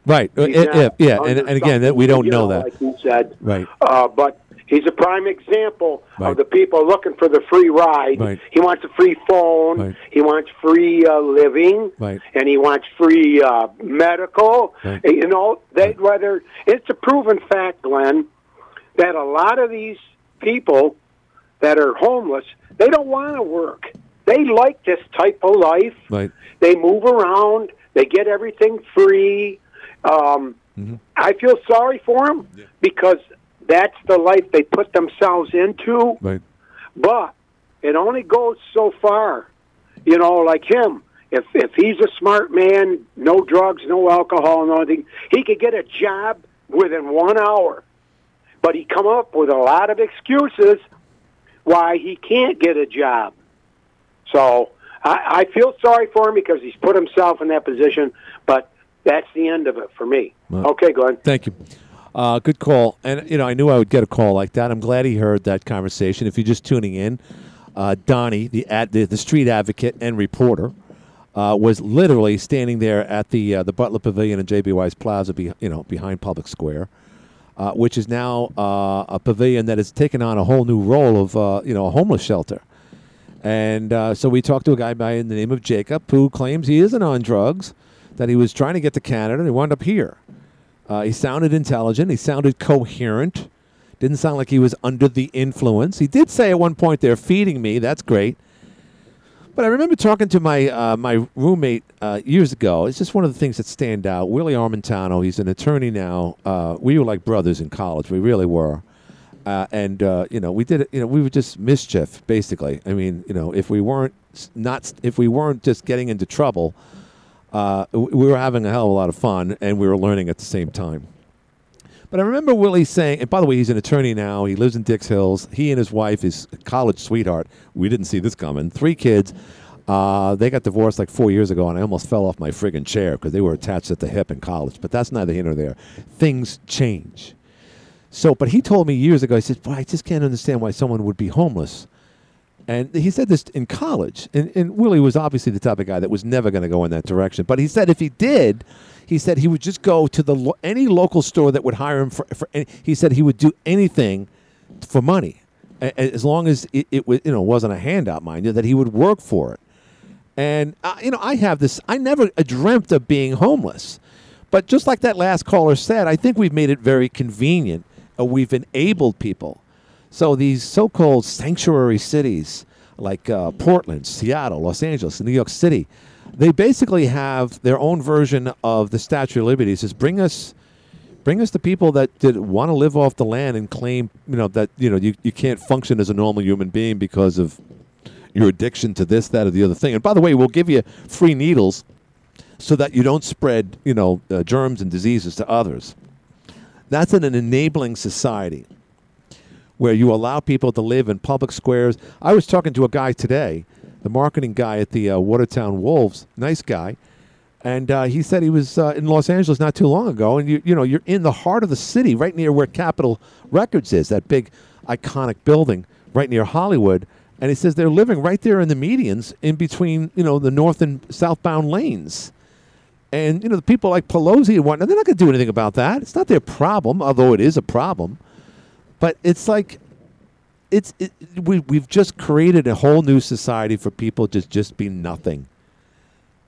Right. If- if- yeah, and, and again, that we don't you know that. Like you said, Right. uh, but he's a prime example Right. of the people looking for the free ride. Right. He wants a free phone. Right. He wants free uh, living. And he wants free uh, medical. You know, they whether it's a proven fact, Glenn, that a lot of these people that are homeless, they don't want to work. They like this type of life. Right. They move around. They get everything free. Um, Mm-hmm. I feel sorry for them because that's the life they put themselves into. Right. But it only goes so far. You know, like him. If if he's a smart man, no drugs, no alcohol, nothing, he could get a job within one hour. But he come up with a lot of excuses why he can't get a job. So I, I feel sorry for him because he's put himself in that position. But that's the end of it for me. Well, okay, Glenn. Thank you. Uh, good call. And, you know, I knew I would get a call like that. I'm glad he heard that conversation. If you're just tuning in, uh, Donnie, the, ad, the the street advocate and reporter, uh, was literally standing there at the uh, the Butler Pavilion in JB Wise Plaza, be, you know, behind Public Square, uh, which is now uh, a pavilion that has taken on a whole new role of, uh, you know, a homeless shelter. And uh, so we talked to a guy by the name of Jacob who claims he isn't on drugs, that he was trying to get to Canada and he wound up here. Uh, he sounded intelligent. He sounded coherent. Didn't sound like he was under the influence. He did say at one point they're feeding me. That's great. But I remember talking to my uh, my roommate uh, years ago. It's just one of the things that stand out. Willie Armentano. He's an attorney now. Uh, we were like brothers in college. We really were. Uh, and uh, you know, we did it. You know, we were just mischief, basically. I mean, you know, if we weren't not, if we weren't just getting into trouble, uh, we were having a hell of a lot of fun, and we were learning at the same time. But I remember Willie saying, and by the way, he's an attorney now. He lives in Dix Hills. He and his wife, his college sweetheart, we didn't see this coming. Three kids. Uh, they got divorced like four years ago, and I almost fell off my friggin' chair because they were attached at the hip in college. But that's neither here nor there. Things change. So, but he told me years ago, he said, Boy, I just can't understand why someone would be homeless. And he said this in college. And, and Willie was obviously the type of guy that was never going to go in that direction. But he said if he did, he said he would just go to the lo- any local store that would hire him for, for any, he said he would do anything for money as long as it, it was, you know, wasn't a handout, mind you, that he would work for it. And uh, you know, I have this. I never dreamt of being homeless, but just like that last caller said, I think we've made it very convenient. Uh, we've enabled people. So these so-called sanctuary cities like uh, Portland, Seattle, Los Angeles, New York City, they basically have their own version of the Statue of Liberty. It says, "Bring us." Bring us the people that did want to live off the land and claim, you know, that you know you, you can't function as a normal human being because of your addiction to this, that, or the other thing. And by the way, we'll give you free needles so that you don't spread, you know, uh, germs and diseases to others. That's in an enabling society where you allow people to live in public squares. I was talking to a guy today, the marketing guy at the uh, Watertown Wolves, nice guy, and uh, he said he was uh, in Los Angeles not too long ago, and you you know you're in the heart of the city, right near where Capitol Records is, that big iconic building right near Hollywood. And he says they're living right there in the medians, in between you know the north and southbound lanes. And you know the people like Pelosi and whatnot, they're not going to do anything about that. It's not their problem, although it is a problem. But it's like it's it, we we've just created a whole new society for people to just be nothing.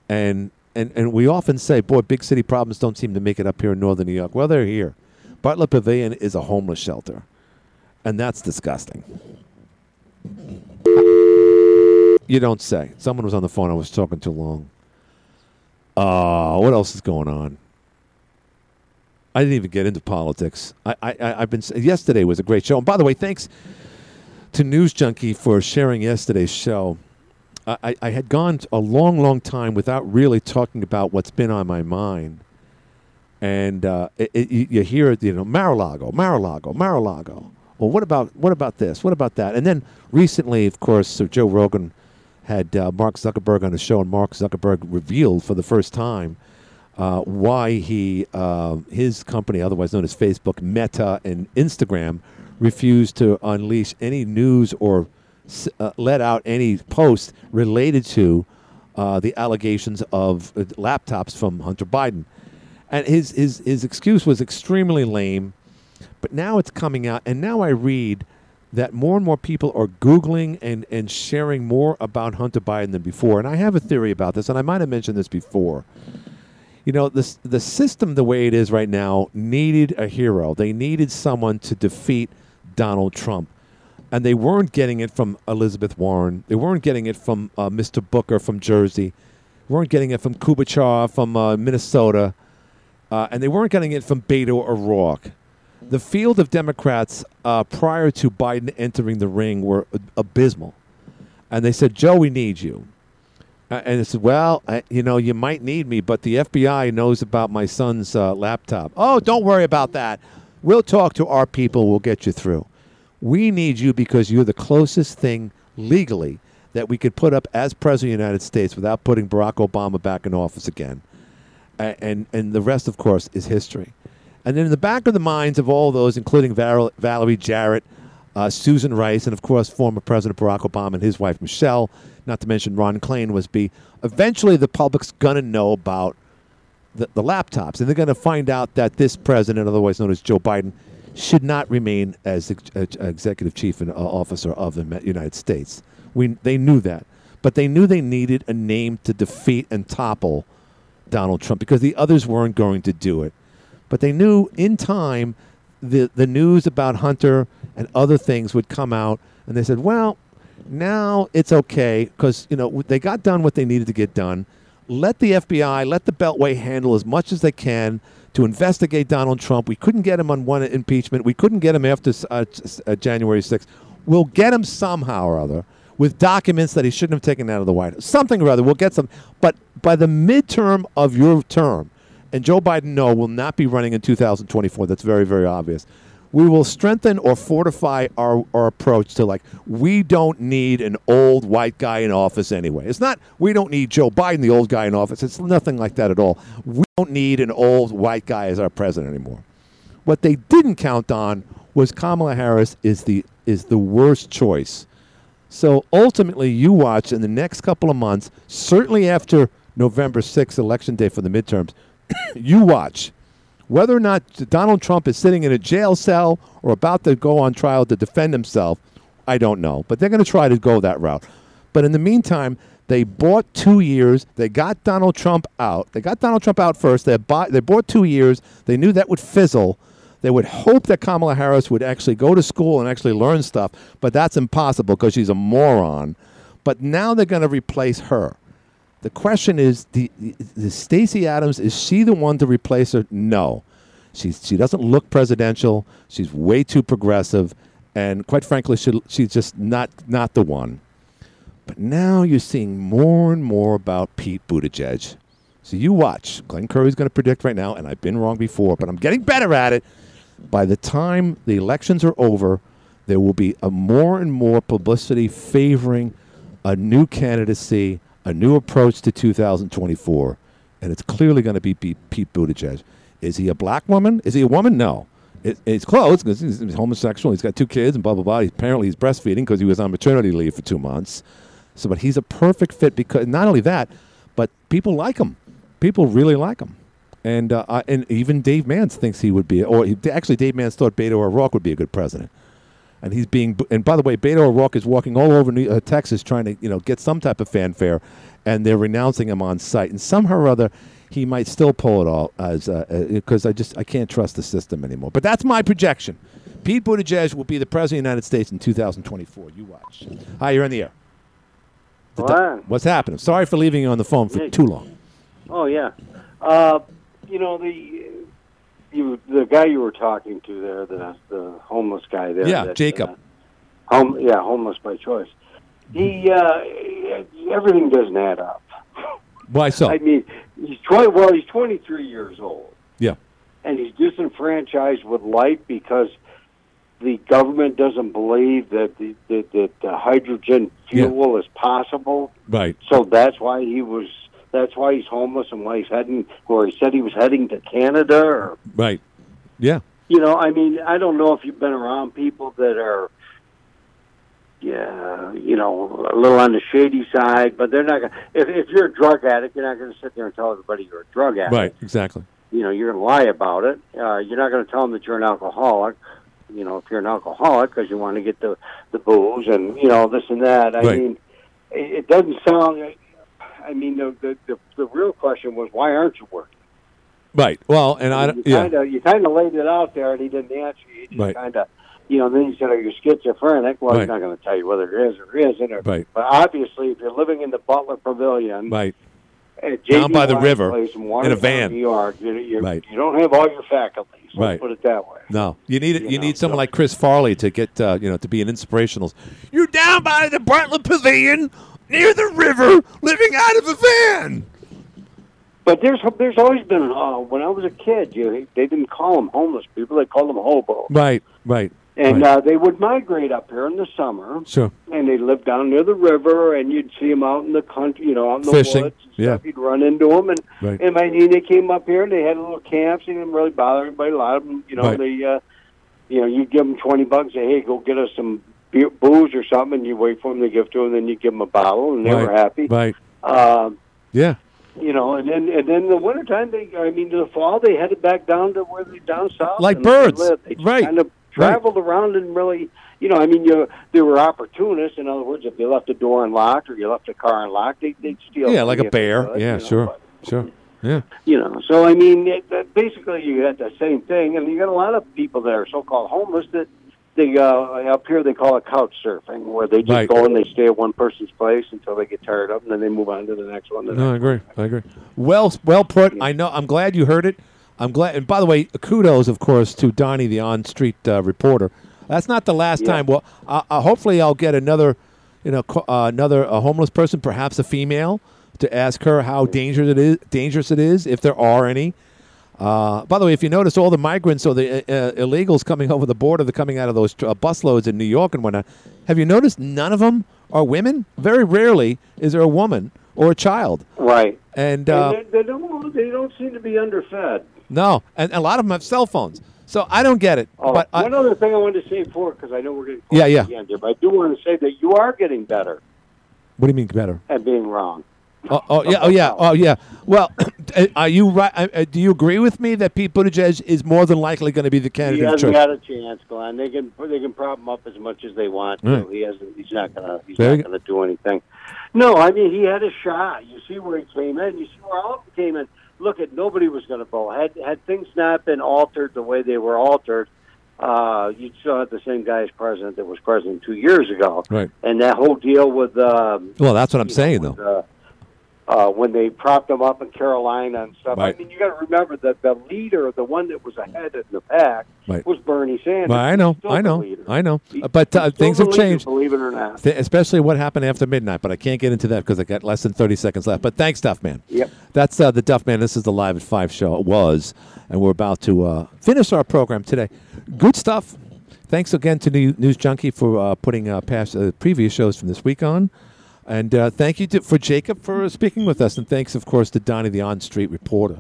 And and and we often say, boy, big city problems don't seem to make it up here in northern New York. Well, they're here. Bartlett Pavilion is a homeless shelter, and that's disgusting. You don't say. Someone was on the phone. I was talking too long. Uh, what else is going on? I didn't even get into politics. I, I, I've been. Yesterday was a great show. And by the way, thanks to News Junkie for sharing yesterday's show. I, I- had gone a long, long time without really talking about what's been on my mind. And uh, it, it, you, hear you know, Mar-a-Lago, Mar-a-Lago, Mar-a-Lago. Well, what about what about this? What about that? And then recently, of course, so Joe Rogan had uh, Mark Zuckerberg on the show, and Mark Zuckerberg revealed for the first time uh, why he uh, his company, otherwise known as Facebook, Meta, and Instagram, refused to unleash any news or uh, let out any posts related to uh, the allegations of uh, laptops from Hunter Biden. And his, his, his excuse was extremely lame, but now it's coming out, and now I read that more and more people are Googling and, and sharing more about Hunter Biden than before. And I have a theory about this, and I might have mentioned this before. You know, this, the system, the way it is right now, needed a hero. They needed someone to defeat Donald Trump. And they weren't getting it from Elizabeth Warren. They weren't getting it from uh, Mr. Booker from Jersey. weren't getting it from Klobuchar from uh, Minnesota. Uh, and they weren't getting it from Beto O'Rourke. The field of Democrats uh, prior to Biden entering the ring were abysmal. And they said, Joe, we need you. Uh, and it said, well, I, you know, you might need me, but the FBI knows about my son's uh, laptop. Oh, don't worry about that. We'll talk to our people. We'll get you through. We need you because you're the closest thing legally that we could put up as president of the United States without putting Barack Obama back in office again. And and the rest, of course, is history. And then in the back of the minds of all those, including Val- Valerie Jarrett, uh, Susan Rice, and of course former President Barack Obama and his wife Michelle, not to mention Ron Klain, was be eventually the public's going to know about the, the laptops, and they're going to find out that this president, otherwise known as Joe Biden, should not remain as ex- uh, executive chief and uh, officer of the United States. We they knew that, but they knew they needed a name to defeat and topple Donald Trump because the others weren't going to do it. But they knew in time the the news about Hunter and other things would come out, and they said, "Well, now it's okay because you know they got done what they needed to get done. Let the FBI, let the Beltway handle as much as they can to investigate Donald Trump. We couldn't get him on one impeachment. We couldn't get him after uh, uh, January 6th. We'll get him somehow or other." With documents that he shouldn't have taken out of the White House, something or other, we'll get some. But by the midterm of your term, and Joe Biden, no, will not be running in 2024. That's very, very obvious. We will strengthen or fortify our, our approach to like, we don't need an old white guy in office anyway. It's not, we don't need Joe Biden, the old guy in office. It's nothing like that at all. We don't need an old white guy as our president anymore. What they didn't count on was Kamala Harris is the, is the worst choice. So ultimately, you watch in the next couple of months, certainly after November 6th, election day for the midterms, you watch whether or not Donald Trump is sitting in a jail cell or about to go on trial to defend himself. I don't know, but they're going to try to go that route. But in the meantime, they bought two years. They got Donald Trump out. They got Donald Trump out first. They bought, they bought two years. They knew that would fizzle. They would hope that Kamala Harris would actually go to school and actually learn stuff, but that's impossible because she's a moron. But now they're going to replace her. The question is, the, the Stacey Adams is she the one to replace her? No, she's she doesn't look presidential. She's way too progressive, and quite frankly, she, she's just not not the one. But now you're seeing more and more about Pete Buttigieg. So you watch. Glenn Curry's going to predict right now, and I've been wrong before, but I'm getting better at it. By the time the elections are over, there will be a more and more publicity favoring a new candidacy a new approach to 2024, and it's clearly going to be Pete, Buttigieg. Is he a black woman? Is he a woman? No. It, it's close because he's, homosexual. He's got two kids and blah blah blah. Apparently, he's breastfeeding because he was on maternity leave for two months. So, but he's a perfect fit because not only that, but people like him. People really like him, and uh, and even Dave Mance thinks he would be. Or he, actually, Dave Mance thought Beto O'Rourke would be a good president and he's being. And by the way, Beto O'Rourke is walking all over New, uh, Texas trying to you know get some type of fanfare, and they're renouncing him on site. And somehow or other, he might still pull it all as because uh, uh, I just I can't trust the system anymore. But that's my projection. Pete Buttigieg will be the president of the United States in 2024. You watch. Hi, you're in the air. The What's happening? Sorry for leaving you on the phone for too long. Oh yeah, uh, you know the you the guy you were talking to there, the the homeless guy there. Yeah, that, Jacob. Uh, home, yeah, homeless by choice. He uh, everything doesn't add up. Why so? I mean, he's twenty. Well, he's twenty three years old. Yeah. And he's disenfranchised with life because the government doesn't believe that the that, that the hydrogen fuel is possible. Right. So that's why he was that's why he's homeless and why he's heading, or he said he was heading to Canada, or right, yeah. You know, I mean, I don't know if you've been around people that are, yeah, you know, a little on the shady side, but they're not going. If if you're a drug addict, you're not going to sit there and tell everybody you're a drug addict. Right, exactly. You know, you're going to lie about it. Uh, you're not going to tell them that you're an alcoholic. You know, if you're an alcoholic because you want to get the the booze and you know this and that. I Right. mean, it, it doesn't sound. I mean, the, the the the real question was why aren't you working? Right. Well, and I you don't. Yeah. you kind of laid it out there, and he didn't answer you. He just Right. kind of, you know. Then he said, "Are you schizophrenic?" Well, Right. he's not going to tell you whether it is or isn't. Or, Right. But obviously, if you're living in the Butler Pavilion, Right. Down by the river, in, in a van. New York, you, you, Right. you don't have all your faculties. Let's Right. put it that way. No, you need You you, know, need someone like Chris Farley to get uh, you know to be an inspirational. You're down by the Butler Pavilion near the river, living out of a van. But there's there's always been uh, when I was a kid, you they didn't call them homeless people; they called them hobo. Right, right, And right. uh, they would migrate up here in the summer, sure, and they lived down near the river, and you'd see them out in the country, you know, out in the Fishing, woods. And yeah. stuff. You'd run into them, and Right. and mean, they came up here, and they had little camps. They didn't really bother anybody. A lot of them, you know, Right. they, uh, you know, you give them twenty bucks, and say, hey, go get us some booze or something, and you wait for them to give to them, and then you give them a bottle, and they were happy. Right. Um, Yeah. you know, and then and then the wintertime, they, I mean, in the fall, they headed back down to where they down south, Like and they birds. They Right. kind of Right. traveled around and really, you know, I mean, you they were opportunists. In other words, if you left the door unlocked or you left the car unlocked, they, they'd steal. Yeah, like a bear. could, Yeah, you know, sure, but- sure. Yeah. You know, so I mean, it, basically you got the same thing, and you got a lot of people that are so-called homeless that they uh, up here they call it couch surfing, where they just Right. go and they stay at one person's place until they get tired of, it, and then they move on to the next one. the No, I agree. I agree. Well, well put. I know. I'm glad you heard it. I'm glad. And by the way, kudos, of course, to Donnie, the on-street uh, reporter. That's not the last Yeah. time. Well, uh, uh, hopefully, I'll get another, you know, uh, another a homeless person, perhaps a female, to ask her how dangerous it is. Dangerous it is, if there are any. Uh, by the way, if you notice, all the migrants or the uh, uh, illegals coming over the border, they're coming out of those uh, busloads in New York and whatnot. Have you noticed none of them are women? Very rarely is there a woman or a child. Right. And, uh, and they, they don't they don't seem to be underfed. no, and a lot of them have cell phones. So I don't get it. Oh, but I, one other thing I wanted to say before, because I know we're getting close Yeah, yeah. to the end here, but I do want to say that you are getting better what do you mean better? at being wrong. Oh, oh yeah, oh yeah, oh yeah. Well, are you right? uh, uh, Do you agree with me that Pete Buttigieg is more than likely going to be the candidate of hasn't got a chance, Glenn. They can they can prop him up as much as they want. to. Right. He hasn't. He's not gonna. He's Very not gonna do anything. No, I mean he had a shot. You see where he came in. You see where all of them came in. Look at nobody was going to vote. Had had things not been altered the way they were altered, uh, you'd still have the same guy as president that was president two years ago. Right. And that whole deal with um, Well, that's what I'm saying, though. uh, uh, when they propped him up in Carolina and stuff. Right. I mean, you got to remember that the leader, the one that was ahead in the pack, Right. was Bernie Sanders. Well, I know, I know. I know. But uh, things have changed, Believe it or not. Th- especially what happened after midnight. But I can't get into that because I got less than 30 seconds left. But thanks, Duff Man. Yep. That's uh, the Duff Man. This is the Live at 5 show. It was. And we're about to uh, finish our program today. Good stuff. Thanks again to New- News Junkie for uh, putting uh, past uh, previous shows from this week on. And uh, thank you to, for Jacob for speaking with us. And thanks, of course, to Donnie, the on street reporter.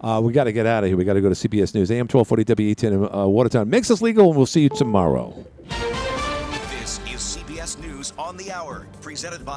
Uh, we got to get out of here. We got to go to CBS News, AM 1240 WATN in uh, Watertown. Mix us legal, and we'll see you tomorrow. This is CBS News on the Hour, presented by